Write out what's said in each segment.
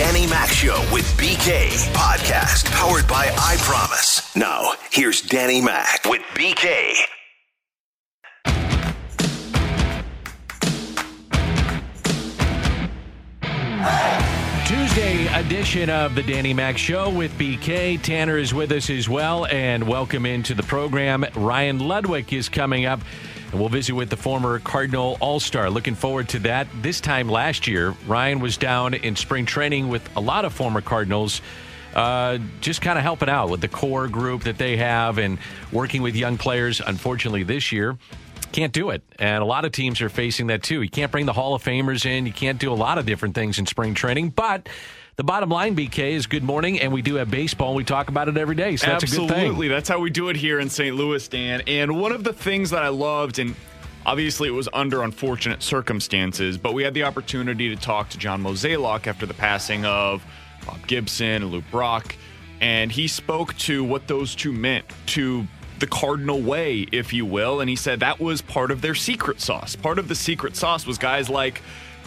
Danny Mac Show with BK podcast powered by I Promise. Now, here's Danny Mac with BK. Tuesday edition of the Danny Mac Show with BK. Tanner is with us as well, and welcome into the program. Ryan Ludwick is coming up, and we'll visit with the former Cardinal All Star. Looking forward to that. This time last year, Ryan was down in spring training with a lot of former Cardinals. Uh, just kind of helping out with the core group that they have and working with young players. Unfortunately, this year, can't do it. And a lot of teams are facing that too. You can't bring the Hall of Famers in. You can't do a lot of different things in spring training. But the bottom line, BK, is good morning, and we do have baseball, and we talk about it every day. So that's Absolutely. a good thing. That's how we do it here in St. Louis, Dan. And one of the things that I loved, and obviously it was under unfortunate circumstances, but we had the opportunity to talk to John Mozeliak after the passing of Bob Gibson and Lou Brock. And he spoke to what those two meant to the Cardinal way, if you will. And he said that was part of their secret sauce. Part of the secret sauce was guys like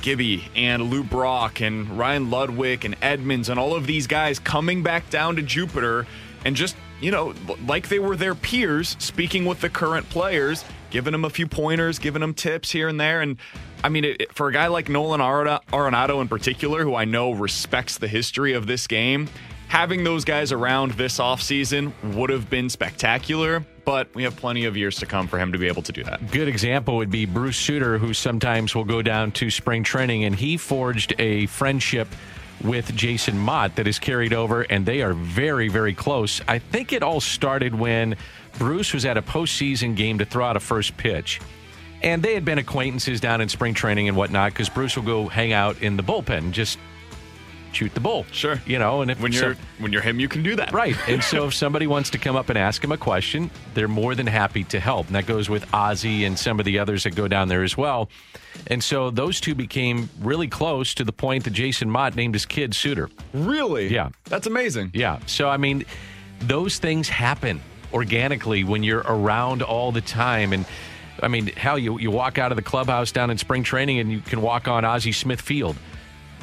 Gibby and Lou Brock and Ryan Ludwick and Edmonds and all of these guys coming back down to Jupiter and just, you know, like they were their peers, speaking with the current players, giving them a few pointers, giving them tips here and there. And I mean, it, for a guy like Nolan Arenado in particular, who I know respects the history of this game, having those guys around this offseason would have been spectacular, but we have plenty of years to come for him to be able to do that. Good example would be Bruce Sutter, who sometimes will go down to spring training, and he forged a friendship with Jason Motte that is carried over, and they are very, very close. I think it all started when Bruce was at a postseason game to throw out a first pitch. And they had been acquaintances down in spring training and whatnot because Bruce will go hang out in the bullpen just shoot the bull. Sure. You know, and if When you're so- when you're him, you can do that. Right. And so if somebody wants to come up and ask him a question, they're more than happy to help. And that goes with Ozzie and some of the others that go down there as well. And so those two became really close to the point that Jason Motte named his kid Sutter. Really? Yeah. That's amazing. Yeah. So, I mean, those things happen organically when you're around all the time. And I mean, hell, you, you walk out of the clubhouse down in spring training and you can walk on Ozzie Smith Field.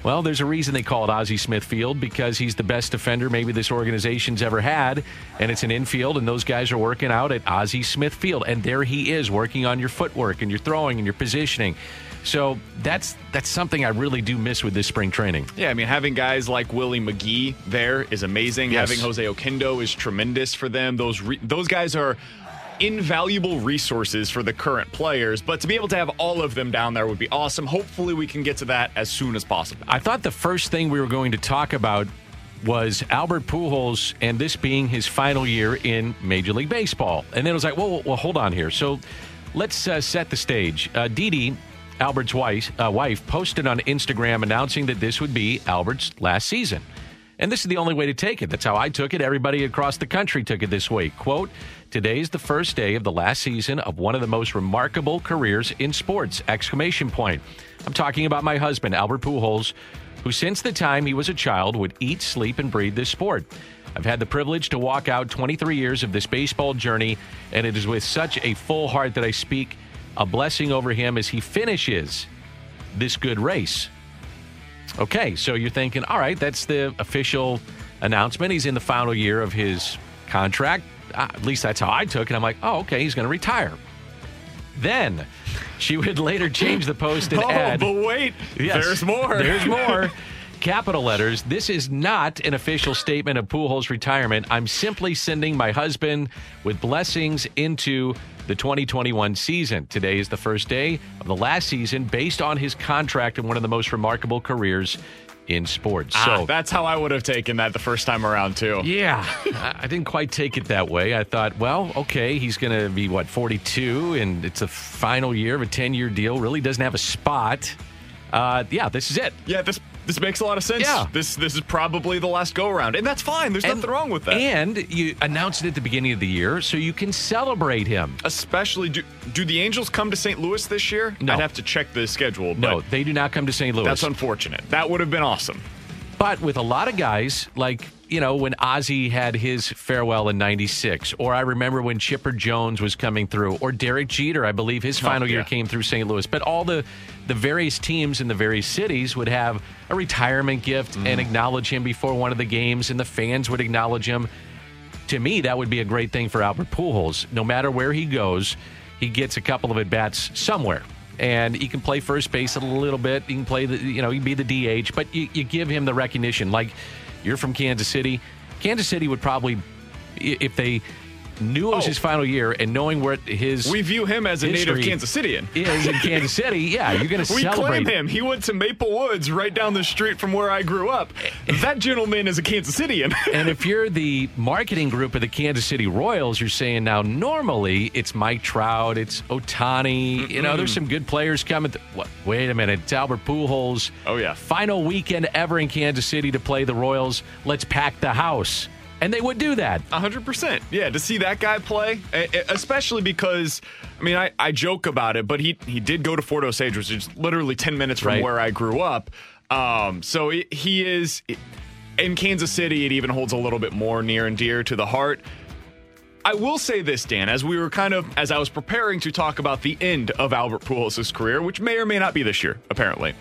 Well, there's a reason they call it Ozzie Smith Field because he's the best defender maybe this organization's ever had. And it's an infield, and those guys are working out at Ozzie Smith Field. And there he is working on your footwork and your throwing and your positioning. So that's that's something I really do miss with this spring training. Yeah, I mean, having guys like Willie McGee there is amazing. Yes. Having Jose Oquendo is tremendous for them. Those re- those guys are invaluable resources for the current players. But to be able to have all of them down there would be awesome. Hopefully, we can get to that as soon as possible. I thought the first thing we were going to talk about was Albert Pujols and this being his final year in Major League Baseball. And then it was like, well, well hold on here. So let's uh, set the stage. Uh, Albert's wife, uh, wife, posted on Instagram announcing that this would be Albert's last season. And this is the only way to take it. That's how I took it. Everybody across the country took it this way. Quote, today's the first day of the last season of one of the most remarkable careers in sports, exclamation point. I'm talking about my husband, Albert Pujols, who since the time he was a child would eat, sleep, and breathe this sport. I've had the privilege to walk out 23 years of this baseball journey, and it is with such a full heart that I speak a blessing over him as he finishes this good race. Okay, so you're thinking, all right, that's the official announcement. He's in the final year of his contract. At least that's how I took it. I'm like, oh, okay, he's going to retire. Then she would later change the post and oh, add, but wait, Yes, there's more. There's more. Capital letters. This is not an official statement of Pujols' retirement. I'm simply sending my husband with blessings into the 2021 season. Today is the first day of the last season based on his contract and one of the most remarkable careers in sports. Ah, so that's how I would have taken that the first time around too. yeah, I didn't quite take it that way. I thought, well, okay, he's going to be what 42, and it's a final year of a 10 year deal. Really doesn't have a spot. Uh, yeah, this is it. Yeah, this this makes a lot of sense. Yeah. This this is probably the last go around, and that's fine. There's nothing wrong with that. And you announced it at the beginning of the year so you can celebrate him. Especially, do do the Angels come to St. Louis this year? No. I'd have to check the schedule. No, they do not come to St. Louis. that's unfortunate. That would have been awesome. But with a lot of guys, like, you know, when Ozzie had his farewell in 96, or I remember when Chipper Jones was coming through, or Derek Jeter, I believe his oh, final year yeah. came through St. Louis. But all the, the various teams in the various cities would have a retirement gift and mm-hmm. acknowledge him before one of the games, and the fans would acknowledge him. To me, that would be a great thing for Albert Pujols. No matter where he goes, he gets a couple of at bats somewhere. And he can play first base a little bit. He can play the, you know, he can be the DH, but you, you give him the recognition. Like, you're from Kansas City. Kansas City would probably, if they knew it was Oh. his final year and knowing what his We view him as a native Kansas Cityan. is in Kansas City, yeah, you're going to We celebrate claim him. He went to Maple Woods right down the street from where I grew up. That gentleman is a Kansas Cityan. And if you're the marketing group of the Kansas City Royals, you're saying now normally it's Mike Trout, it's Ohtani. You know, there's some good players coming. Th- what, wait a minute, it's Albert Pujols. Oh, yeah. Final weekend ever in Kansas City to play the Royals. Let's pack the house, and they would do that. hundred percent. Yeah, to see that guy play, especially because I mean, I, I joke about it, but he he did go to Fort Osage, which is literally ten minutes from Right. where I grew up. Um, so he, he is in Kansas City. It even holds a little bit more near and dear to the heart. I will say this, Dan, as we were kind of as I was preparing to talk about the end of Albert Pujols' career, which may or may not be this year, apparently.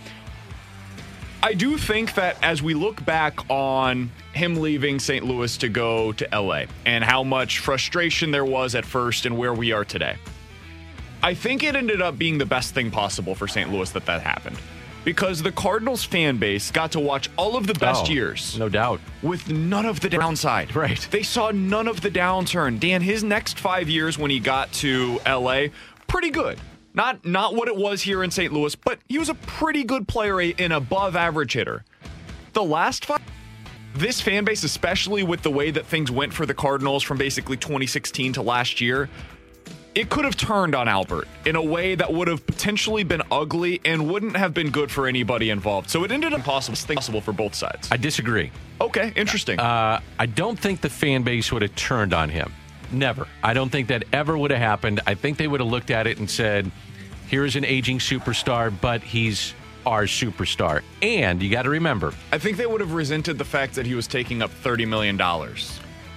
I do think that as we look back on him leaving St. Louis to go to LA and how much frustration there was at first and where we are today, I think it ended up being the best thing possible for St. Louis that that happened. Because the Cardinals fan base got to watch all of the best Oh, years no doubt. with none of the downside. Right. They saw none of the downturn. Dan, his next five years when he got to LA, pretty good. Not not what it was here in St. Louis, but he was a pretty good player, an above average hitter. The last five this fan base, especially with the way that things went for the Cardinals from basically 2016 to last year, it could have turned on Albert in a way that would have potentially been ugly and wouldn't have been good for anybody involved. So it ended up possible, possible for both sides. I disagree. Okay, interesting. Uh, I don't think the fan base would have turned on him. Never. I don't think that ever would have happened. I think they would have looked at it and said, here's an aging superstar, but he's our superstar. And you got to remember, I think they would have resented the fact that he was taking up $30 million.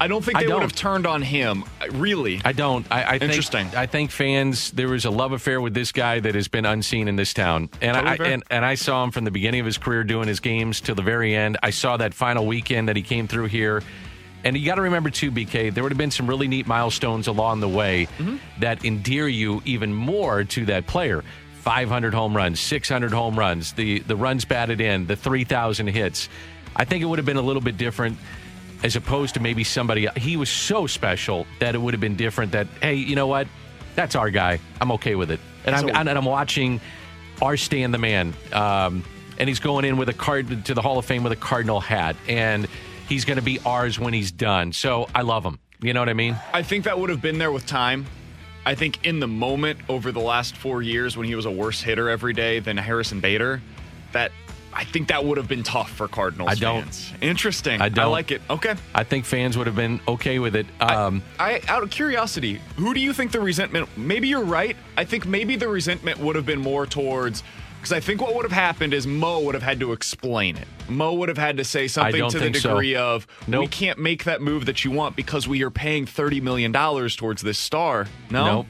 I don't think they would don't. have turned on him, really. I don't. I, I think, Interesting. I think fans. There was a love affair with this guy that has been unseen in this town, and Totally I fair. and, and I saw him from the beginning of his career doing his games till the very end. I saw that final weekend that he came through here, and you got to remember too, BK. There would have been some really neat milestones along the way Mm-hmm. that endear you even more to that player. 500 home runs, 600 home runs, the the runs batted in, the 3,000 hits. I think it would have been a little bit different as opposed to maybe somebody he was so special that it would have been different that hey you know what that's our guy i'm okay with it and i'm, and i'm watching our stan the man um, and he's going in with a card to the hall of fame with a cardinal hat and he's going to be ours when he's done so i love him you know what i mean I think that would have been there with time. I think in the moment over the last four years when he was a worse hitter every day than Harrison Bader, that I think that would have been tough for Cardinals I don't. fans. Interesting. I don't. like it. Okay. i think fans would have been okay with it um, I, out of curiosity, who do you think the resentment? Maybe you're right. I think maybe the resentment would have been more towards because I think what would have happened is Mo would have had to explain it. Mo would have had to say something to the think so. degree of, "We can't make that move that you want because we are paying thirty million dollars towards this star." No. Nope.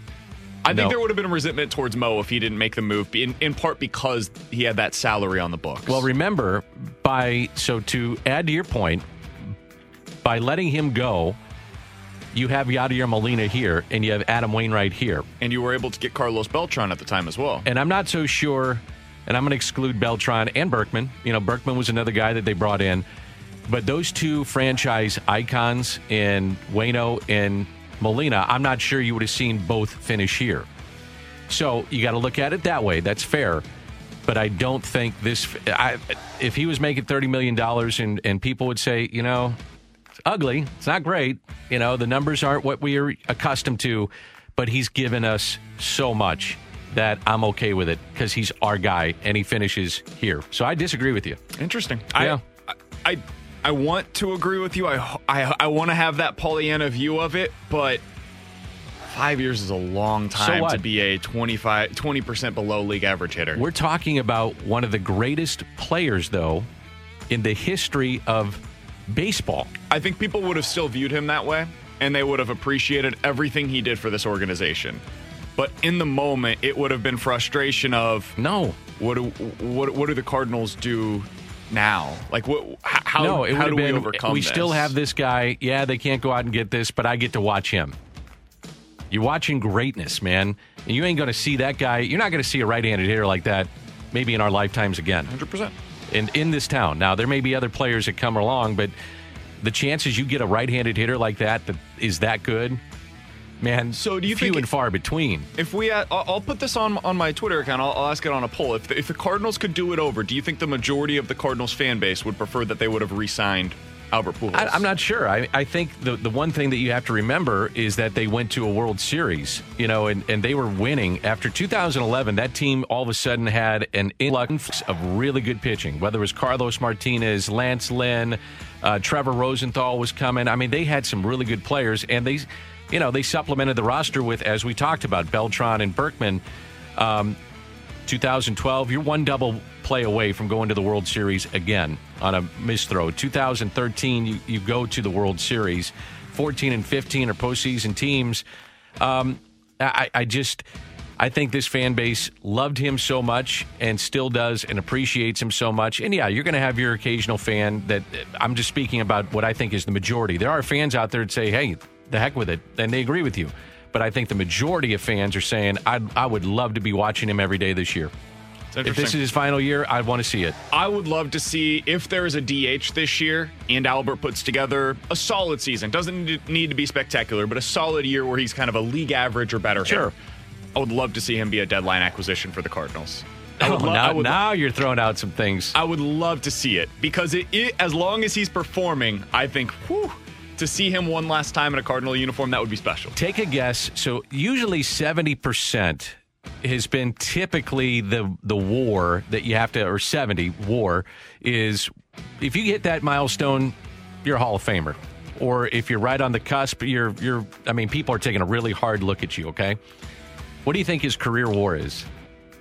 I think there would have been resentment towards Mo if he didn't make the move, in, in part because he had that salary on the books. Well, remember, by so to add to your point, by letting him go, you have Yadier Molina here and you have Adam Wainwright here. and you were able to get Carlos Beltran at the time as well. And I'm not so sure, and I'm going to exclude Beltran and Berkman. You know, Berkman was another guy that they brought in. But those two franchise icons in Wayno and Molina, I'm not sure you would have seen both finish here. So you got to look at it that way. That's fair. But I don't think this. I, if he was making thirty million dollars, and and people would say, you know, it's ugly. It's not great. You know, the numbers aren't what we are accustomed to. But he's given us so much that I'm okay with it because he's our guy and he finishes here. So I disagree with you. Interesting. Yeah. I, I I want to agree with you. I I, I want to have that Pollyanna view of it, but five years is a long time what? to be a 25 20 percent below league average hitter. We're talking about one of the greatest players, though, in the history of baseball. I think people would have still viewed him that way, and they would have appreciated everything he did for this organization. But in the moment, it would have been frustration of No. what do what, what do the Cardinals do now? Like what? How, no, it how do been. we overcome? we still have this guy. Yeah, they can't go out and get this, but I get to watch him. You're watching greatness, man. And you ain't going to see that guy. You're not going to see a right-handed hitter like that, maybe in our lifetimes again. hundred percent. in in this town. Now there may be other players that come along, but the chances you get a right-handed hitter like that that is that good, man. So do you few think and far between? If we, uh, I'll I'll put this on on my Twitter account. I'll, I'll ask it on a poll. If the, if the Cardinals could do it over, do you think the majority of the Cardinals fan base would prefer that they would have re-signed Albert Pujols? I, I'm not sure. I, I think the the one thing that you have to remember is that they went to a World Series, you know, and, and they were winning. After 2011, that team all of a sudden had an influx of really good pitching, whether it was Carlos Martinez, Lance Lynn, uh, Trevor Rosenthal was coming. I mean, they had some really good players, and they, you know, they supplemented the roster with, as we talked about, Beltran and Berkman. Um, 2012, you're one double play away from going to the World Series again on a misthrow. 2013, you, you go to the World Series. 14 and 15 are postseason teams. Um, I, I just, I think this fan base loved him so much and still does and appreciates him so much. And yeah, you're going to have your occasional fan that I'm just speaking about what I think is the majority. There are fans out there that say, hey, the heck with it, and they agree with you. But I think the majority of fans are saying, I, I would love to be watching him every day this year. If this is his final year, I want to see it. I would love to see if there is a DH this year and Albert puts together a solid season. Doesn't need- to be spectacular, but a solid year where he's kind of a league average or better. Sure. hitter. I would love to see him be a deadline acquisition for the Cardinals. I Oh, lo- now, would- now you're throwing out some things. I would love to see it because it, it, as long as he's performing, I think whew, to see him one last time in a Cardinal uniform, that would be special. Take a guess. So usually 70% has been typically the the war that you have to or 70 war is if you hit that milestone, you're a Hall of Famer. Or if you're right on the cusp, you're you're I mean people are taking a really hard look at you, okay? What do you think his career war is?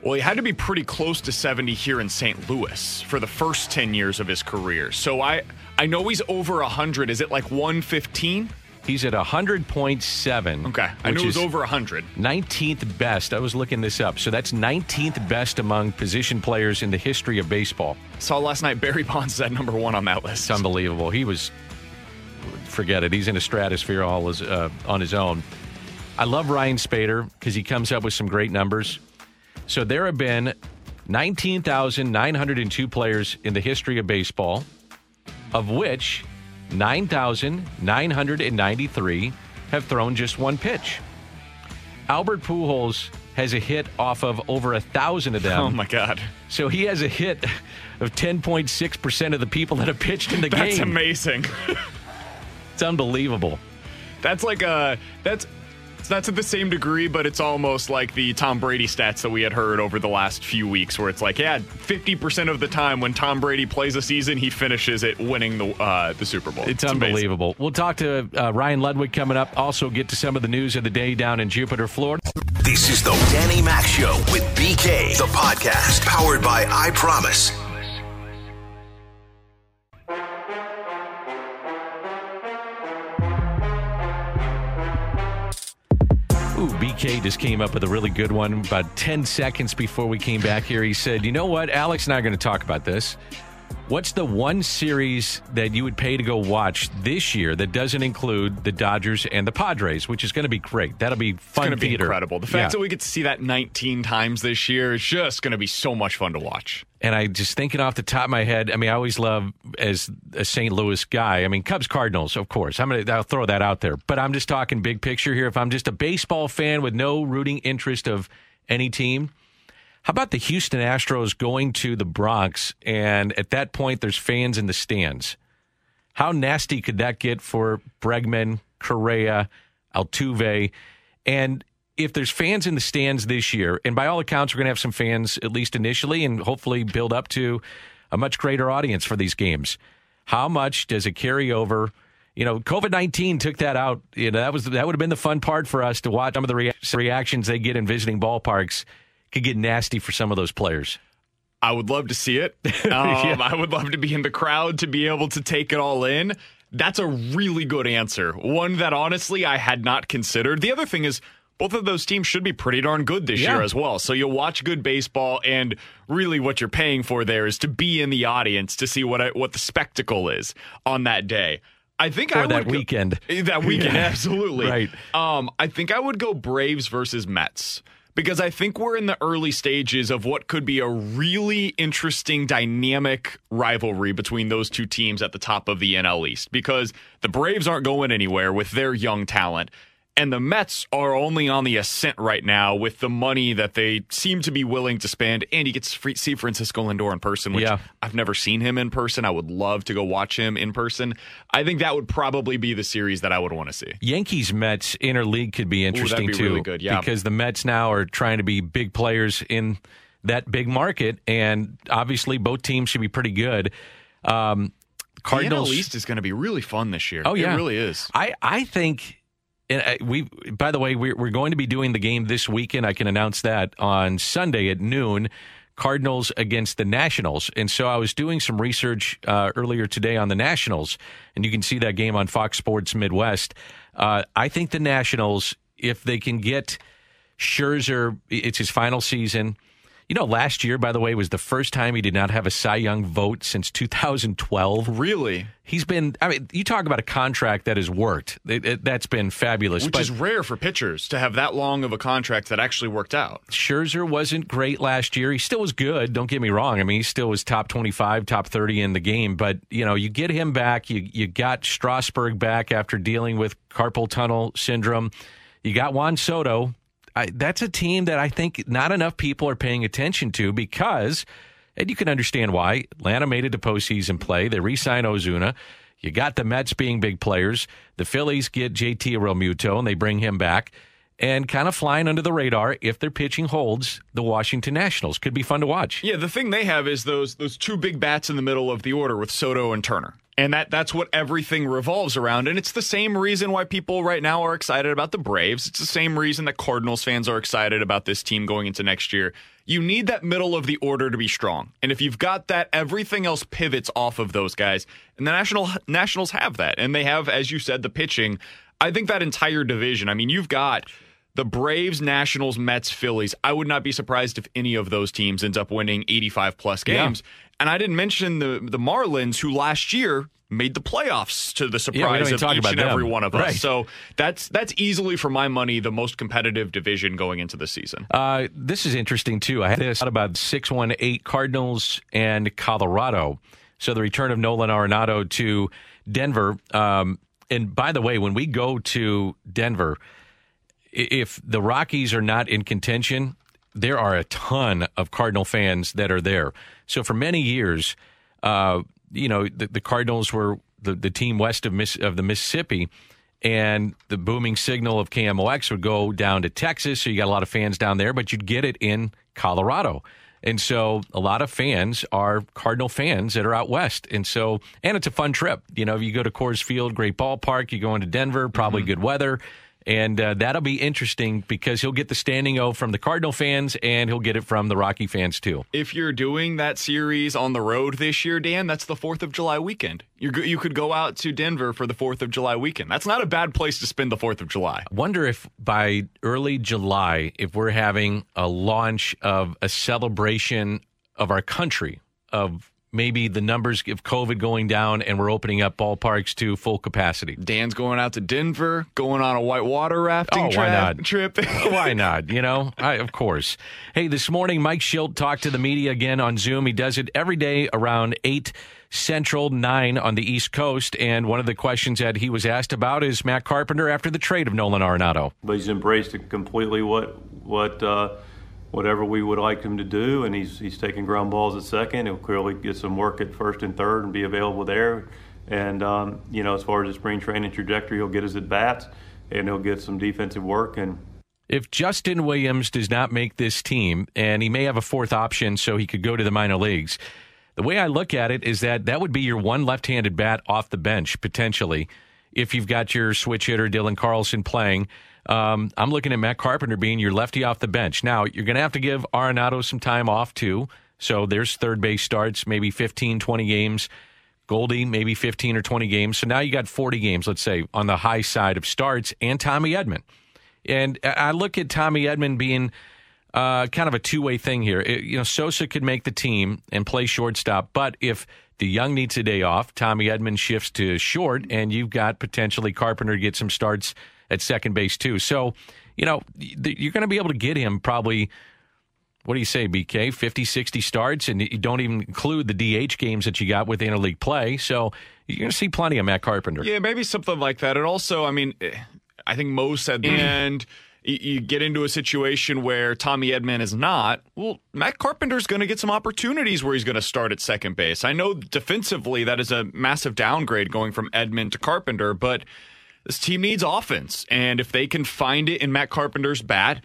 Well, he had to be pretty close to 70 here in St. Louis for the first 10 years of his career. So I I know he's over 100. Is it like 115? He's at 100.7. Okay. I knew it was over 100. 19th best. I was looking this up. So that's 19th best among position players in the history of baseball. Saw last night Barry Bonds is at number one on that list. It's unbelievable. He was, forget it. He's in a stratosphere all his, uh, on his own. I love Ryan Spaeder because he comes up with some great numbers. So there have been 19,902 players in the history of baseball, of which 9,993 have thrown just one pitch. Albert Pujols has a hit off of over a thousand of them. Oh my God. So he has a hit of 10.6% of the people that have pitched in the That's game. That's amazing. It's unbelievable. that's like a that's it's not to the same degree, but it's almost like the Tom Brady stats that we had heard over the last few weeks, where it's like, yeah, fifty percent of the time when Tom Brady plays a season, he finishes it winning the uh, the Super Bowl. It's, amazing. unbelievable. We'll talk to uh, Ryan Ludwick coming up. Also, get to some of the news of the day down in Jupiter, Florida. This is the Danny Mac Show with BK, the podcast powered by I Promise. BK just came up with a really good one about 10 seconds before we came back here. He said, You know what? Alex and I are going to talk about this. What's the one series that you would pay to go watch this year that doesn't include the Dodgers and the Padres, which is going to be great? That'll be fun. It's going to be incredible. The fact Yeah. that we get to see that 19 times this year is just going to be so much fun to watch. And I just thinking off the top of my head, I mean, I always love as a St. Louis guy. I mean, Cubs Cardinals, of course. I'm gonna I'll throw that out there. But I'm just talking big picture here. If I'm just a baseball fan with no rooting interest of any team, how about the Houston Astros going to the Bronx and at that point there's fans in the stands? How nasty could that get for Bregman, Correa, Altuve? And if there's fans in the stands this year, and by all accounts, we're going to have some fans at least initially, and hopefully build up to a much greater audience for these games. How much does it carry over? You know, COVID nineteen took that out. You know, that was that would have been the fun part for us to watch. Some of the rea- reactions they get in visiting ballparks could get nasty for some of those players. I would love to see it. Um, I would love to be in the crowd to be able to take it all in. That's a really good answer. One that honestly I had not considered. The other thing is, both of those teams should be pretty darn good this Yeah. year as well. So you'll watch good baseball, and really what you're paying for there is to be in the audience to see what I, what the spectacle is on that day. I think I Or would that go- weekend. That weekend, Yeah. absolutely. Right. Um, I think I would go Braves versus Mets because I think we're in the early stages of what could be a really interesting dynamic rivalry between those two teams at the top of the NL East because the Braves aren't going anywhere with their young talent. And the Mets are only on the ascent right now with the money that they seem to be willing to spend. And you get to see Francisco Lindor in person, which Yeah. I've never seen him in person. I would love to go watch him in person. I think that would probably be the series that I would want to see. Yankees Mets interleague could be interesting be too. really good, yeah. Because the Mets now are trying to be big players in that big market, and obviously both teams should be pretty good. Um, Cardinals The NL East is going to be really fun this year. Oh yeah, it really is. I I think. And we, by the way, we're, we're going to be doing the game this weekend. I can announce that on Sunday at noon. Cardinals against the Nationals. And so I was doing some research uh, earlier today on the Nationals, and you can see that game on Fox Sports Midwest. Uh, I think the Nationals, if they can get Scherzer, it's his final season. You know, last year, by the way, was the first time he did not have a Cy Young vote since 2012. Really, He's been, I mean, you talk about a contract that has worked. It, it, that's been fabulous. which but is rare for pitchers to have that long of a contract that actually worked out. Scherzer wasn't great last year. He still was good. Don't get me wrong. I mean, he still was top 25, top 30 in the game. But, you know, you get him back. You, you got Strasburg back after dealing with carpal tunnel syndrome. You got Juan Soto. I, that's a team that I think not enough people are paying attention to because, and you can understand why, Atlanta made it to postseason play. They re signed Ozuna. You got the Mets being big players. The Phillies get JT Realmuto and they bring him back. And kind of flying under the radar, if their pitching holds, the Washington Nationals could be fun to watch. Yeah, the thing they have is those those two big bats in the middle of the order with Soto and Turner. And that that's what everything revolves around. And it's the same reason why people right now are excited about the Braves. It's the same reason that Cardinals fans are excited about this team going into next year. You need that middle of the order to be strong. And if you've got that, everything else pivots off of those guys. And the National Nationals have that. And they have, as you said, the pitching. I think that entire division, I mean, you've got the Braves, Nationals, Mets, Phillies. I would not be surprised if any of those teams ends up winning 85 plus Yeah. And I didn't mention the the Marlins, who last year made the playoffs to the surprise don't of each and them. every one of Right. us. So that's that's easily, for my money, the most competitive division going into the season. Uh, this is interesting, too. I had this about 618 Cardinals and Colorado. So the return of Nolan Arenado to Denver. Um, and by the way, when we go to Denver, if the Rockies are not in contention, there are a ton of Cardinal fans that are there. So for many years, uh, you know, the, the Cardinals were the, the team west of Miss, of the Mississippi, and the booming signal of KMOX would go down to Texas. So you got a lot of fans down there, but you'd get it in Colorado. And so a lot of fans are Cardinal fans that are out west. And so, and it's a fun trip. You know, you go to Coors Field, great ballpark, you go into Denver, probably good weather. And uh, that'll be interesting because he'll get the standing O from the Cardinal fans and he'll get it from the Rocky fans too. If you're doing that series on the road this year, Dan, that's the Fourth of July weekend. You you could go out to Denver for the Fourth of July weekend. That's not a bad place to spend the Fourth of July. I Wonder if by early July, if we're having a launch of a celebration of our country, of maybe the numbers of COVID going down and we're opening up ballparks to full capacity. Dan's going out to Denver, going on a whitewater rafting Oh, why tra- not? trip. Why not? You know, I, of course. Hey, this morning, Mike Shildt talked to the media again on Zoom. He does it every day around 8 Central, 9 on the East Coast. And one of the questions that he was asked about is Matt Carpenter after the trade of Nolan Arenado. but he's embraced it completely what what uh, whatever we would like him to do, and he's he's taking ground balls at second. He'll clearly get some work at first and third and be available there. And um, you know, as far as his spring training trajectory, he'll get his at bats and he'll get some defensive work and. If Justin Williams does not make this team, and he may have a fourth option so he could go to the minor leagues, the way I look at it is that that would be your one left handed bat off the bench, potentially, if you've got your switch hitter, Dylan Carlson, playing. Um, I'm looking at Matt Carpenter being your lefty off the bench. Now, you're going to have to give Arenado some time off, too. So there's third base starts, maybe 15, 20 games. Goldie, maybe 15 or 20 games. So now you got 40 games, let's say, on the high side of starts, and Tommy Edman. And I look at Tommy Edman being uh, kind of a two way thing here. It, you know, Sosa could make the team and play shortstop, but if DeJong needs a day off, Tommy Edman shifts to short, and you've got potentially Carpenter to get some starts at second base too. So, you know, you're going to be able to get him probably what do you say, BK? 50, 60 starts, and you don't even include the DH games that you got with interleague play. So you're going to see plenty of Matt Carpenter. Yeah, maybe something like that. And also, I mean, eh, I think Mo said, mm. and you get into a situation where Tommy Edman is not, well, Matt Carpenter's going to get some opportunities where he's going to start at second base. I know defensively that is a massive downgrade going from Edman to Carpenter, but this team needs offense. And if they can find it in Matt Carpenter's bat,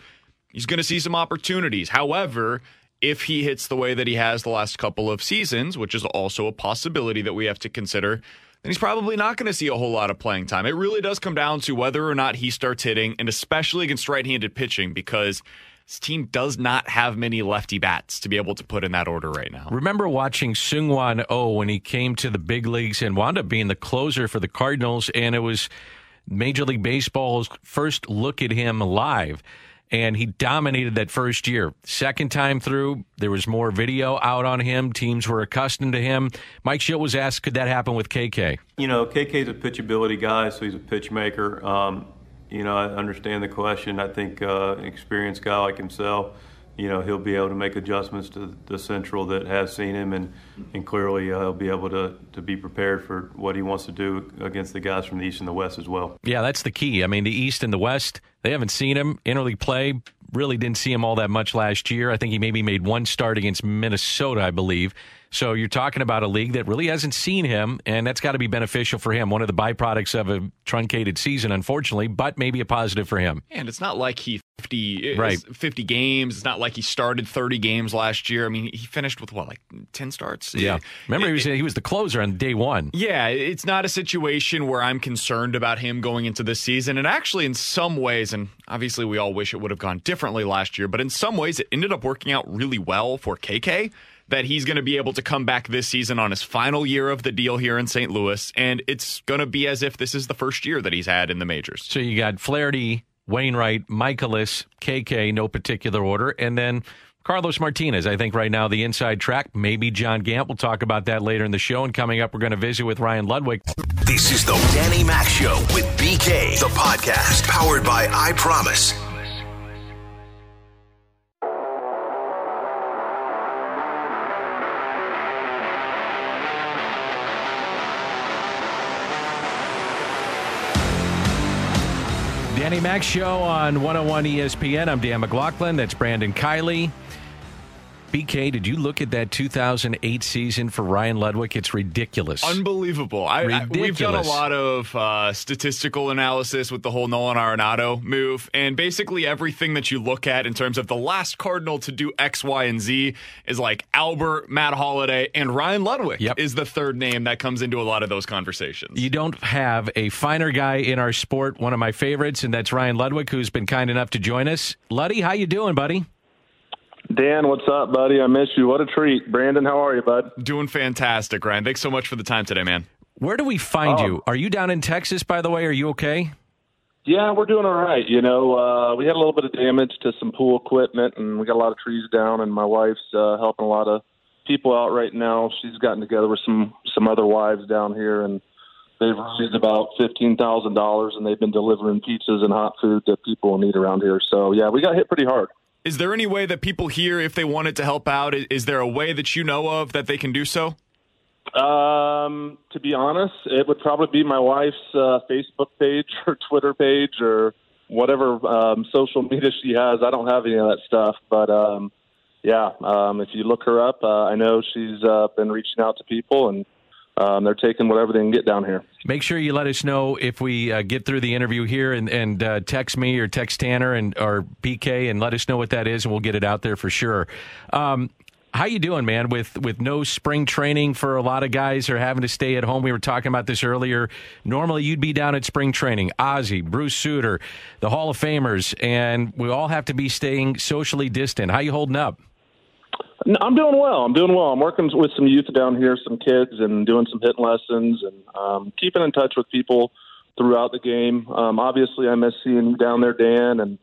he's going to see some opportunities. However, if he hits the way that he has the last couple of seasons, which is also a possibility that we have to consider, he's probably not going to see a whole lot of playing time. It really does come down to whether or not he starts hitting, and especially against right handed pitching, because this team does not have many lefty bats to be able to put in that order right now. Remember watching Seung-Hwan Oh when he came to the big leagues and wound up being the closer for the Cardinals, and it was Major League Baseball's first look at him live and he dominated that first year. Second time through, there was more video out on him. Teams were accustomed to him. Mike Shildt was asked, could that happen with KK? You know, KK's a pitchability guy, so he's a pitch maker. Um, you know, I understand the question. I think uh, an experienced guy like himself you know he'll be able to make adjustments to the central that has seen him and and clearly uh, he'll be able to to be prepared for what he wants to do against the guys from the east and the west as well. Yeah that's the key. I mean the east and the west they haven't seen him. Interleague play really didn't see him all that much last year. I think he maybe made one start against minnesota i believe so you're talking about a league that really hasn't seen him, and that's got to be beneficial for him. One of the byproducts of a truncated season, unfortunately, but maybe a positive for him. And it's not like he 50, right. 50 games. It's not like he started 30 games last year. I mean, he finished with what, like 10 starts? Yeah. Remember, he was, he was the closer on day one. Yeah. It's not a situation where I'm concerned about him going into this season. And actually, in some ways, and obviously we all wish it would have gone differently last year, but in some ways, it ended up working out really well for KK that he's going to be able to come back this season on his final year of the deal here in St. Louis. And it's going to be as if this is the first year that he's had in the majors. So you got Flaherty, Wainwright, Mikolas, KK, no particular order, and then Carlos Martinez. I think right now the inside track, maybe John Gant. We'll talk about that later in the show. And coming up, we're going to visit with Ryan Ludwick. This is the Danny Mac Show with BK, the podcast powered by I Promise. Danny Mac Show on 101 ESPN. I'm Dan McLaughlin. That's Brandon Kiley. BK, did you look at that 2008 season for Ryan Ludwick? It's ridiculous. Unbelievable. I, ridiculous. I, we've done a lot of uh, statistical analysis with the whole Nolan Arenado move, and basically everything that you look at in terms of the last Cardinal to do X, Y, and Z is like Albert, Matt Holliday, and Ryan Ludwick yep. is the third name that comes into a lot of those conversations. You don't have a finer guy in our sport, one of my favorites, and that's Ryan Ludwick, who's been kind enough to join us. Luddy, how you doing, buddy? Dan, what's up, buddy? I miss you. What a treat. Brandon, how are you, bud? Doing fantastic, Ryan. Thanks so much for the time today, man. Where do we find you? Are you down in Texas, by the way? Are you okay? Yeah, we're doing all right. You know, uh, we had a little bit of damage to some pool equipment, and we got a lot of trees down. And my wife's uh, helping a lot of people out right now. She's gotten together with some some other wives down here, and they've raised about fifteen thousand dollars, and they've been delivering pizzas and hot food that people in need around here. So yeah, we got hit pretty hard. Is there any way that people here, if they wanted to help out, is there a way that you know of that they can do so? Um, to be honest, it would probably be my wife's uh, Facebook page or Twitter page or whatever um, social media she has. I don't have any of that stuff, but um, yeah, um, if you look her up, uh, I know she's uh, been reaching out to people and um, they're taking whatever they can get down here. Make sure you let us know if we uh, get through the interview here, and, and uh, text me or text Tanner and or BK, and let us know what that is, and we'll get it out there for sure. Um, how you doing, man? With with no spring training for a lot of guys are having to stay at home. We were talking about this earlier. Normally, you'd be down at spring training. Ozzie, Bruce Sutter, the Hall of Famers, and we all have to be staying socially distant. How you holding up? No, I'm doing well. I'm doing well. I'm working with some youth down here, some kids, and doing some hitting lessons and um, keeping in touch with people throughout the game. Um, obviously, I miss seeing down there, Dan, and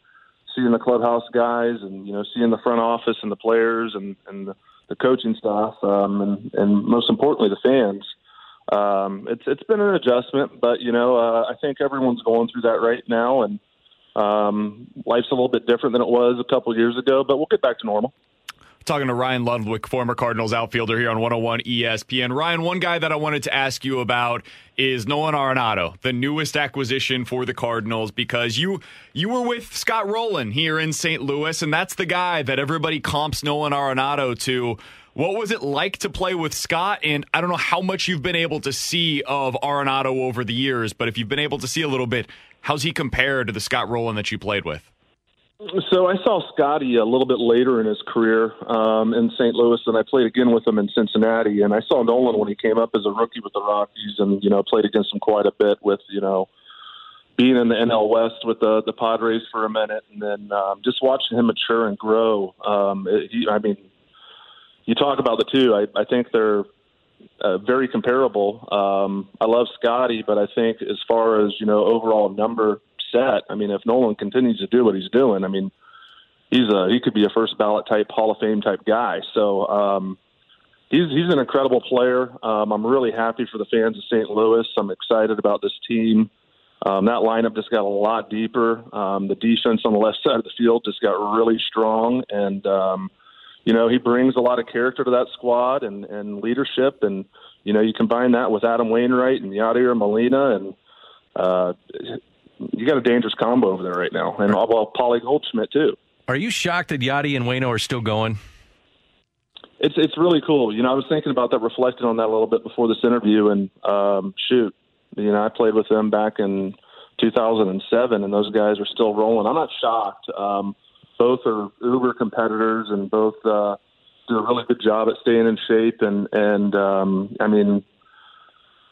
seeing the clubhouse guys, and you know, seeing the front office and the players and and the, coaching staff, um, and and most importantly, the fans. Um, it's it's been an adjustment, but you know, uh, I think everyone's going through that right now, and um, life's a little bit different than it was a couple years ago. But we'll get back to normal. Talking to Ryan Ludwick, former Cardinals outfielder here on 101 ESPN. Ryan, one guy that I wanted to ask you about is Nolan Arenado, the newest acquisition for the Cardinals, because you you were with Scott Rolen here in St. Louis, and that's the guy that everybody comps Nolan Arenado to. What was it like to play with Scott? And I don't know how much you've been able to see of Arenado over the years, but if you've been able to see a little bit, how's he compared to the Scott Rolen that you played with? So I saw Scotty a little bit later in his career um, in St. Louis, and I played again with him in Cincinnati. And I saw Nolan when he came up as a rookie with the Rockies, and you know played against him quite a bit with you know being in the NL West with the the Padres for a minute, and then um, just watching him mature and grow. Um, it, he, I mean, you talk about the two. I, I think they're uh, very comparable. Um, I love Scotty, but I think as far as you know overall number set. I mean, if Nolan continues to do what he's doing, I mean, he's a he could be a first ballot type Hall of Fame type guy. So um, he's he's an incredible player. Um, I'm really happy for the fans of St. Louis. I'm excited about this team. Um, that lineup just got a lot deeper. Um, the defense on the left side of the field just got really strong, and um, you know he brings a lot of character to that squad and, and leadership. And you know you combine that with Adam Wainwright and Yadier Molina, and uh, you got a dangerous combo over there right now, and all well, Paulie Goldschmidt too. Are you shocked that Yadi and Wayno are still going? It's it's really cool. You know, I was thinking about that, reflecting on that a little bit before this interview, and um, shoot, you know, I played with them back in 2007, and those guys are still rolling. I'm not shocked. Um, both are uber competitors, and both uh, do a really good job at staying in shape. And and um, I mean,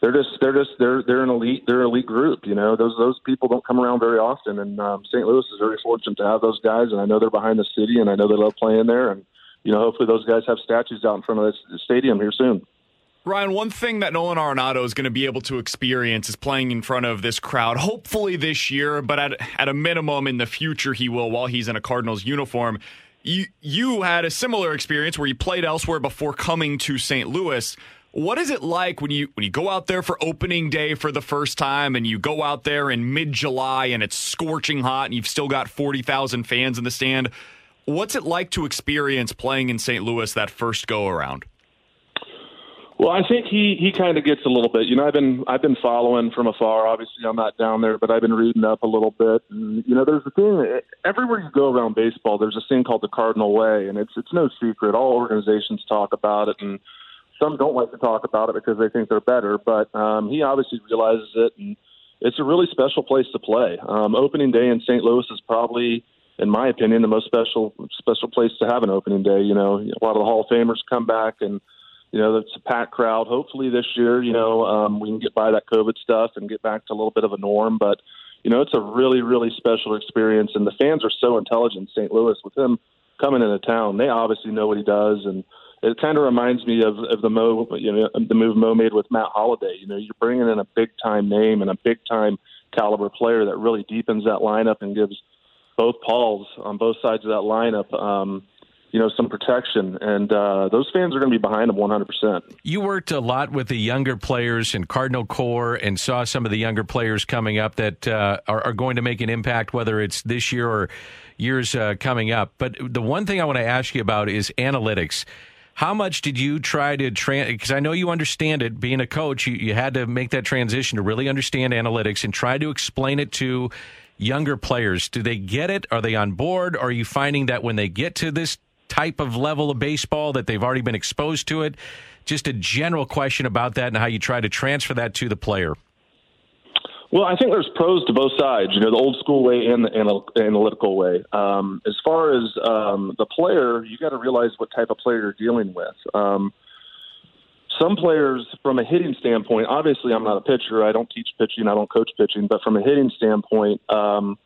they're just they're just they're they're an elite they're an elite group. You know, those those people don't come around very often, and um, St. Louis is very fortunate to have those guys. And I know they're behind the city, and I know they love playing there. And you know, hopefully those guys have statues out in front of the stadium here soon. Ryan, one thing that Nolan Arenado is going to be able to experience is playing in front of this crowd, hopefully this year, but at, at a minimum in the future, he will while he's in a Cardinals uniform. You, you had a similar experience where you played elsewhere before coming to St. Louis. What is it like when you when you go out there for opening day for the first time and you go out there in mid July and it's scorching hot and you've still got forty thousand fans in the stand? What's it like to experience playing in St. Louis that first go around? Well, I think he he kind of gets a little bit. You know, I've been I've been following from afar. Obviously, I'm not down there, but I've been reading up a little bit. And you know, there's a thing everywhere you go around baseball. There's a thing called the Cardinal Way, and it's it's no secret. All organizations talk about it, and some don't like to talk about it because they think they're better, but um, he obviously realizes it, and it's a really special place to play. Um, opening day in St. Louis is probably, in my opinion, the most special special place to have an opening day. You know, a lot of the Hall of Famers come back, and you know it's a packed crowd. Hopefully this year, you know, um, we can get by that COVID stuff and get back to a little bit of a norm, but. You know, it's a really, really special experience, and the fans are so intelligent. In St. Louis, with him coming into town, they obviously know what he does, and it kind of reminds me of, of the Mo, you know, the move Mo made with Matt Holliday. You know, you're bringing in a big time name and a big time caliber player that really deepens that lineup and gives both Pauls on both sides of that lineup, um, you know, some protection. And uh, those fans are going to be behind him 100%. You worked a lot with the younger players in Cardinal Core and saw some of the younger players coming up that uh, are, are, going to make an impact, whether it's this year or years uh, coming up. But the one thing I want to ask you about is analytics. How much did you try to trans? Because I know you understand it. Being a coach, you, you had to make that transition to really understand analytics and try to explain it to younger players. Do they get it? Are they on board? Are you finding that when they get to this type of level of baseball that they've already been exposed to it? Just a general question about that and how you try to transfer that to the player. Well, I think there's pros to both sides. You know, the old school way and the analytical way. Um, as far as um, the player, you got to realize what type of player you're dealing with. Um, some players, from a hitting standpoint, obviously, I'm not a pitcher. I don't teach pitching. I don't coach pitching. But from a hitting standpoint, um,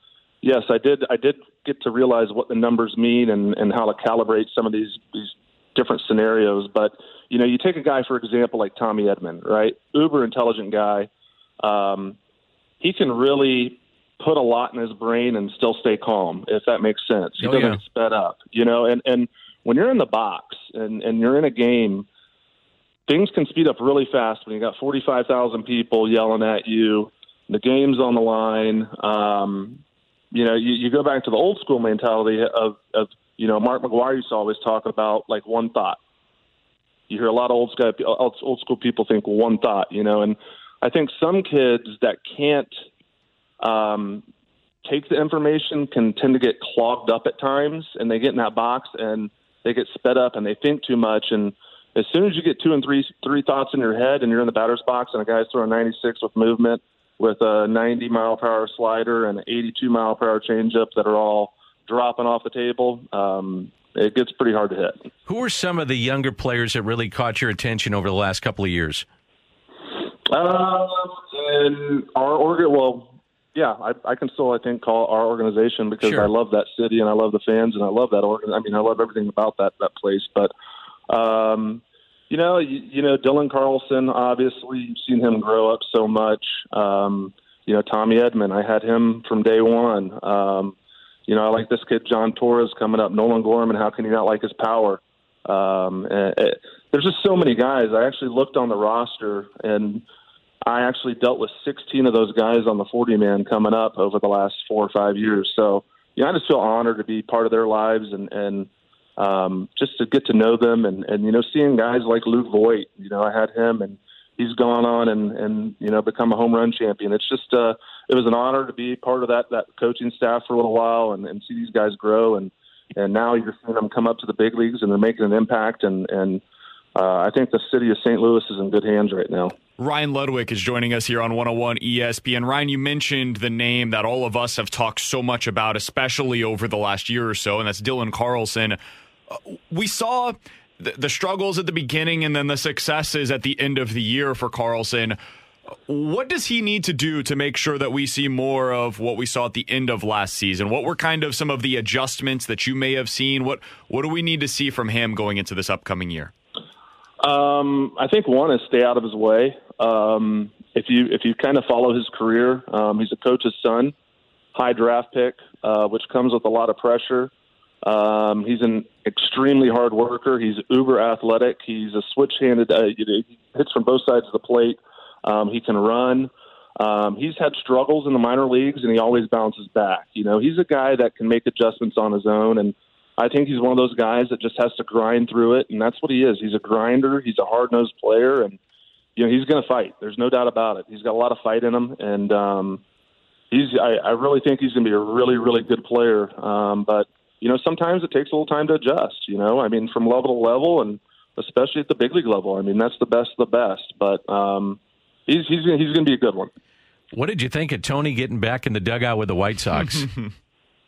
yes, I did. I did get to realize what the numbers mean and, and how to calibrate some of these these different scenarios. But you know, you take a guy for example like Tommy Edman, right? Uber intelligent guy. Um, he can really put a lot in his brain and still stay calm, if that makes sense. He Oh, doesn't yeah. get sped up, you know. And and when you're in the box and and you're in a game, things can speed up really fast when you got 45,000 people yelling at you. The game's on the line. Um, you know, you, you go back to the old school mentality of, of you know, Mark McGwire used to always talk about like one thought. You hear a lot of old school old school people think one thought, you know, and I think some kids that can't um, take the information can tend to get clogged up at times, and they get in that box and they get sped up and they think too much. And as soon as you get two and three three thoughts in your head, and you're in the batter's box, and a guy's throwing 96 with movement, with a 90 mile per hour slider and an 82 mile per hour changeup that are all dropping off the table, um, it gets pretty hard to hit. Who are some of the younger players that really caught your attention over the last couple of years? Um, and our organ, well, yeah, I, I can still, I think, call our organization because Sure. I love that city and I love the fans and I love that organ. I mean, I love everything about that that place. But, um, you know, you, you know, Dylan Carlson. Obviously, you've seen him grow up so much. Um, you know, Tommy Edman. I had him from day one. Um, you know, I like this kid Jhon Torres coming up. Nolan Gorman. How can you not like his power? Um, and, and there's just so many guys. I actually looked on the roster and I actually dealt with 16 of those guys on the 40 man coming up over the last four or five years. So, you know, I just feel honored to be part of their lives and, and um, just to get to know them and, and, you know, seeing guys like Luke Voit, you know, I had him and he's gone on and, and, you know, become a home run champion. It's just, uh, it was an honor to be part of that, that coaching staff for a little while and, and see these guys grow. And, and now you're seeing them come up to the big leagues and they're making an impact. And, and, uh, I think the city of St. Louis is in good hands right now. Ryan Ludwick is joining us here on 101 ESPN. Ryan, you mentioned the name that all of us have talked so much about, especially over the last year or so, and that's Dylan Carlson. Uh, we saw the, the struggles at the beginning and then the successes at the end of the year for Carlson. What does he need to do to make sure that we see more of what we saw at the end of last season? What were kind of some of the adjustments that you may have seen? What what do we need to see from him going into this upcoming year? Um, I think one is stay out of his way. Um, if you if you kind of follow his career, um, he's a coach's son, high draft pick, uh, which comes with a lot of pressure. Um, he's an extremely hard worker. He's uber athletic. He's a switch-handed. Uh, he hits from both sides of the plate. Um, he can run. Um, he's had struggles in the minor leagues, and he always bounces back. You know, he's a guy that can make adjustments on his own, and I think he's one of those guys that just has to grind through it, and that's what he is. He's a grinder. He's a hard-nosed player, and you know he's going to fight. There's no doubt about it. He's got a lot of fight in him, and um, he's. I, I really think he's going to be a really, really good player. Um, but you know, sometimes it takes a little time to adjust. You know, I mean, from level to level, and especially at the big league level. I mean, that's the best of the best. But um, he's he's he's going to be a good one. What did you think of Tony getting back in the dugout with the White Sox?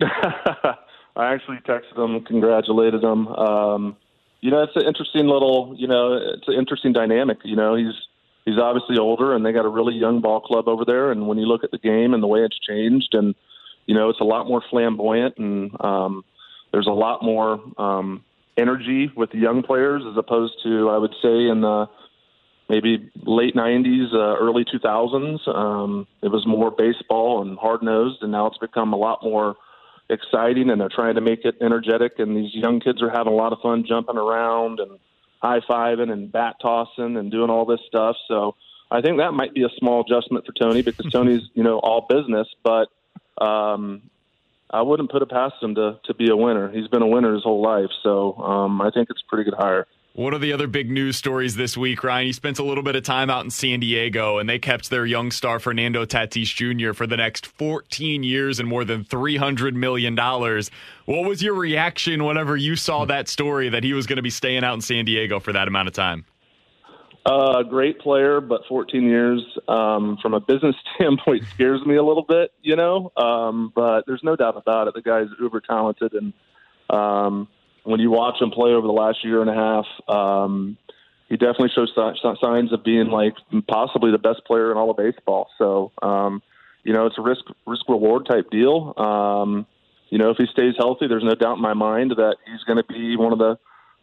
I actually texted him, congratulated him. Um, you know, it's an interesting little, you know, it's an interesting dynamic. You know, he's he's obviously older, and they got a really young ball club over there. And when you look at the game and the way it's changed, and you know, it's a lot more flamboyant, and um, there's a lot more um, energy with the young players as opposed to, I would say, in the maybe late 90s, uh, early 2000s. Um, it was more baseball and hard nosed, and now it's become a lot more exciting, and they're trying to make it energetic. And these young kids are having a lot of fun jumping around and high fiving and bat tossing and doing all this stuff. So I think that might be a small adjustment for Tony because Tony's you know all business, but um, I wouldn't put it past him to to be a winner. He's been a winner his whole life, so um, I think it's a pretty good hire. One of the other big news stories this week, Ryan, he spent a little bit of time out in San Diego, and they kept their young star Fernando Tatis Jr. for the next 14 years and more than $300 million. What was your reaction whenever you saw that story that he was going to be staying out in San Diego for that amount of time? Uh, great player, but 14 years um, from a business standpoint scares me a little bit, you know. Um, but there's no doubt about it. The guy's uber talented, and um, when you watch him play over the last year and a half, um, he definitely shows signs of being like possibly the best player in all of baseball. So, um, you know, it's a risk risk reward type deal. Um, you know, if he stays healthy, there's no doubt in my mind that he's going to be one of the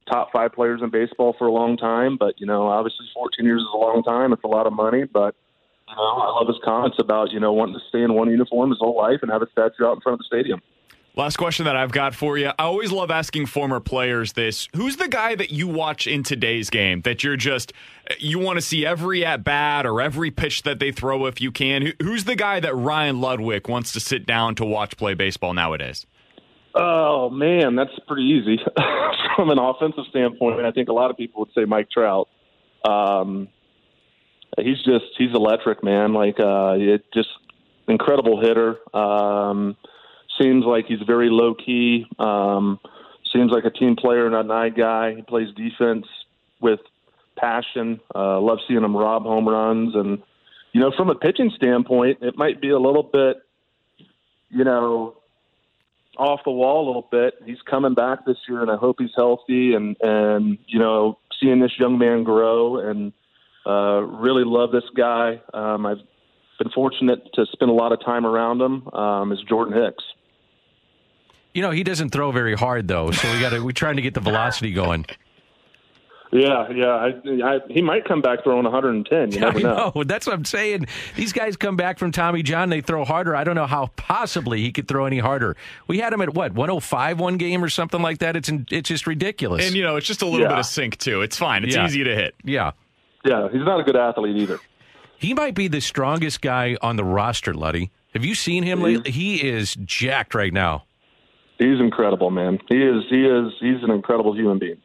top five players in baseball for a long time. But you know, obviously, 14 years is a long time. It's a lot of money, but you know, I love his comments about you know wanting to stay in one uniform his whole life and have a statue out in front of the stadium. Last question that I've got for you. I always love asking former players this. Who's the guy that you watch in today's game that you're just, you want to see every at bat or every pitch that they throw if you can? Who's the guy that Ryan Ludwick wants to sit down to watch play baseball nowadays? Oh, man, that's pretty easy. From an offensive standpoint, I think a lot of people would say Mike Trout. Um, he's just, he's electric, man. Like, uh, it just incredible hitter. Um, seems like he's very low key. Um, seems like a team player, not an eye guy. He plays defense with passion. Uh, love seeing him rob home runs. And, you know, from a pitching standpoint, it might be a little bit, you know, off the wall a little bit. He's coming back this year, and I hope he's healthy. And, and you know, seeing this young man grow and uh, really love this guy. Um, I've been fortunate to spend a lot of time around him. Um, is Jordan Hicks. You know, he doesn't throw very hard though, so we got to we're trying to get the velocity going. Yeah, yeah. I, I, he might come back throwing 110. You never know. know. That's what I'm saying. These guys come back from Tommy John, they throw harder. I don't know how possibly he could throw any harder. We had him at what 105 one game or something like that. It's it's just ridiculous. And you know, it's just a little yeah. bit of sink too. It's fine. It's yeah. easy to hit. Yeah. Yeah, he's not a good athlete either. He might be the strongest guy on the roster, Luddy. Have you seen him lately? He is jacked right now. He's incredible, man. He is. He is. He's an incredible human being.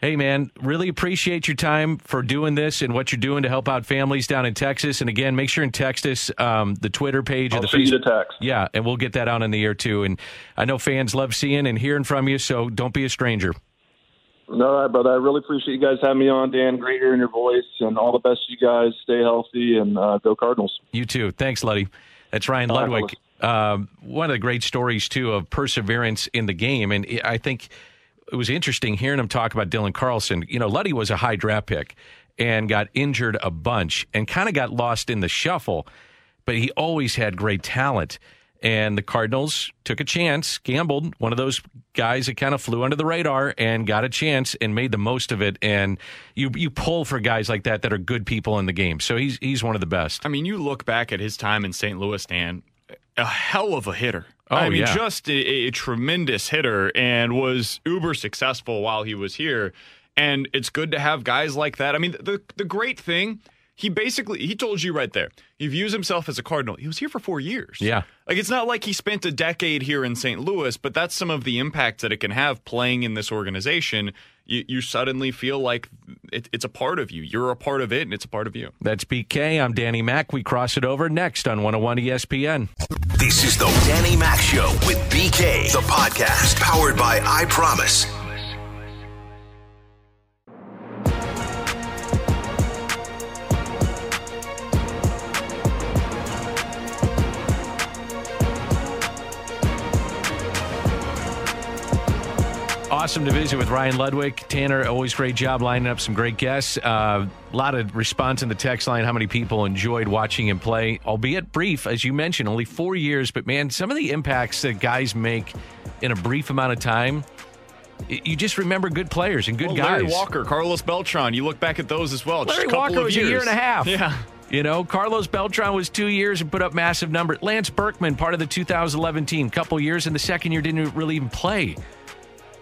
Hey, man, really appreciate your time for doing this and what you're doing to help out families down in Texas. And again, make sure and text us um, the Twitter page I'll or the Facebook. Text. Yeah, and we'll get that out in the air too. And I know fans love seeing and hearing from you, so don't be a stranger. All right, brother. I really appreciate you guys having me on, Dan. Great hearing your voice, and all the best to you guys. Stay healthy and uh, go Cardinals. You too. Thanks, Luddy. That's Ryan Ludwick. Um, one of the great stories too of perseverance in the game, and I think it was interesting hearing him talk about Dylan Carlson. You know, Luddy was a high draft pick and got injured a bunch and kind of got lost in the shuffle, but he always had great talent. And the Cardinals took a chance, gambled, one of those guys that kind of flew under the radar and got a chance and made the most of it. And you you pull for guys like that that are good people in the game. So he's he's one of the best. I mean, you look back at his time in St. Louis, Dan, a hell of a hitter. Oh, I mean, yeah. just a, a, tremendous hitter and was uber successful while he was here. And it's good to have guys like that. I mean, the the great thing, he basically he told you right there. He views himself as a Cardinal. He was here for four years. Yeah. Like it's not like he spent a decade here in St. Louis, but that's some of the impact that it can have playing in this organization you, you suddenly feel like it, it's a part of you. You're a part of it, and it's a part of you. That's BK. I'm Danny Mac. We cross it over next on 101 ESPN. This is the Danny Mac Show with BK, the podcast powered by I Promise. Awesome to visit with Ryan Ludwick. Tanner, always great job lining up some great guests. Uh, a lot of response in the text line, how many people enjoyed watching him play, albeit brief, as you mentioned, only four years. But man, some of the impacts that guys make in a brief amount of time, you just remember good players and good well, guys. Larry Walker, Carlos Beltran, you look back at those as well. Larry just a Walker was years. a year and a half. Yeah. You know, Carlos Beltran was two years and put up massive numbers. Lance Berkman, part of the 2011 team, couple years, and the second year didn't really even play.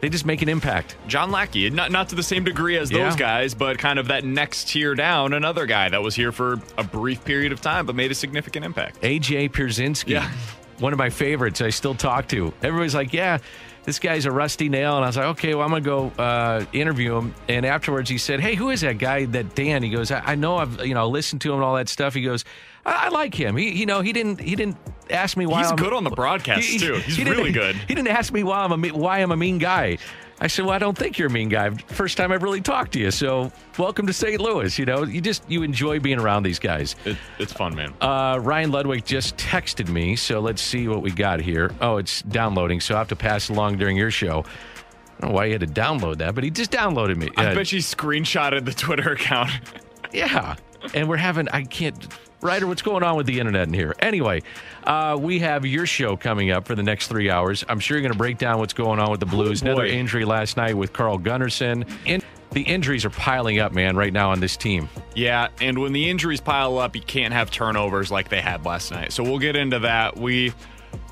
They just make an impact. John Lackey, not not to the same degree as those Yeah. guys, but kind of that next tier down. Another guy that was here for a brief period of time, but made a significant impact. AJ Pierzynski, Yeah. one of my favorites. I still talk to. Everybody's like, "Yeah, this guy's a rusty nail," and I was like, "Okay, well, I'm gonna go uh, interview him." And afterwards, he said, "Hey, who is that guy? That Dan?" He goes, "I, I know. I've you know listened to him and all that stuff." He goes, "I, I like him. He, you know, he didn't he didn't ask me why He's I'm good on the broadcast He- too. He's he really good. He didn't ask me why I'm a why I'm a mean guy." I said, "Well, I don't think you're a mean guy. First time I've really talked to you. So, welcome to St. Louis. You know, you just you enjoy being around these guys." It, it's fun, man. Uh, Ryan Ludwick just texted me, so let's see what we got here. Oh, it's downloading, so I have to pass along during your show. I don't know why you had to download that, but he just downloaded me. I Uh, bet you screenshotted the Twitter account. yeah. and we're having I can't Ryder, what's going on with the internet in here? Anyway, uh, we have your show coming up for the next three hours. I'm sure you're going to break down what's going on with the Blues. Oh, Another injury last night with Carl Gunnarsson. And the injuries are piling up, man, right now on this team. Yeah, and when the injuries pile up, you can't have turnovers like they had last night. So we'll get into that. We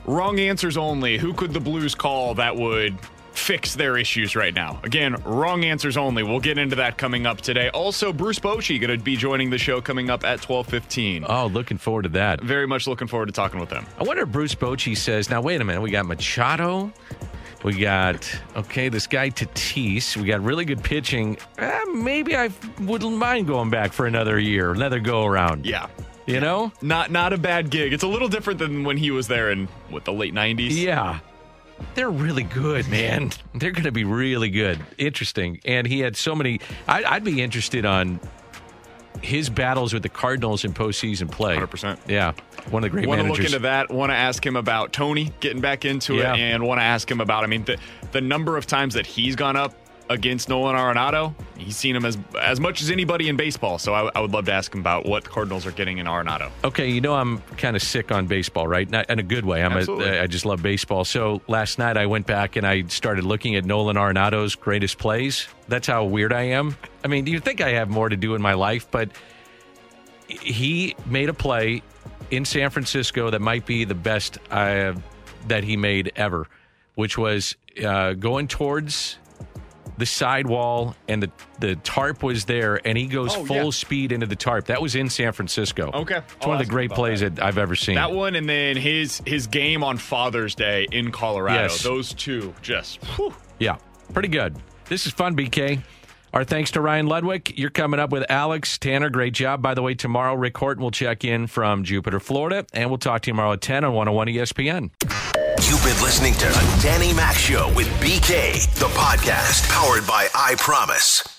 wrong answers only. Who could the Blues call that would fix their issues right now? Again, wrong answers only. We'll get into that coming up today. Also, Bruce Bochy going to be joining the show coming up at 12:15. Oh, looking forward to that. Very much looking forward to talking with them. I wonder if Bruce Bochy says, now, wait a minute, we got Machado. We got, okay, this guy Tatis. We got really good pitching. Eh, maybe I wouldn't mind going back for another year, another go around. Yeah. You know? Not not a bad gig. It's a little different than when he was there in what the late 90s. Yeah. They're really good, man. They're going to be really good. Interesting. And he had so many. I, I'd be interested on his battles with the Cardinals in postseason play. 100%. Yeah. One of the great Want to look managers. into that. Want to ask him about Tony getting back into Yeah. it, and want to ask him about. I mean, the the number of times that he's gone up against Nolan Arenado, he's seen him as as much as anybody in baseball. So I, I would love to ask him about what the Cardinals are getting in Arenado. Okay, you know I'm kind of sick on baseball, right? Not in a good way. I'm a, I just love baseball. So last night I went back and I started looking at Nolan Arenado's greatest plays. That's how weird I am. I mean, you'd think I have more to do in my life, but he made a play in San Francisco that might be the best uh, that he made ever, which was uh, going towards the sidewall and the, the tarp was there and he goes Oh, full yeah. speed into the tarp. That was in San Francisco. Okay. It's I'll one of the great plays that. that. I've ever seen. That one, and then his his game on Father's Day in Colorado. Yes. Those two, just whew. Yeah, pretty good. This is fun, BK. Our thanks to Ryan Ludwick. You're coming up with Alex Tanner. Great job. By the way, tomorrow Rick Horton will check in from Jupiter, Florida, and we'll talk to you tomorrow at 10 on 101 ESPN. Listening to Danny Mac Show with BK, the podcast powered by I Promise.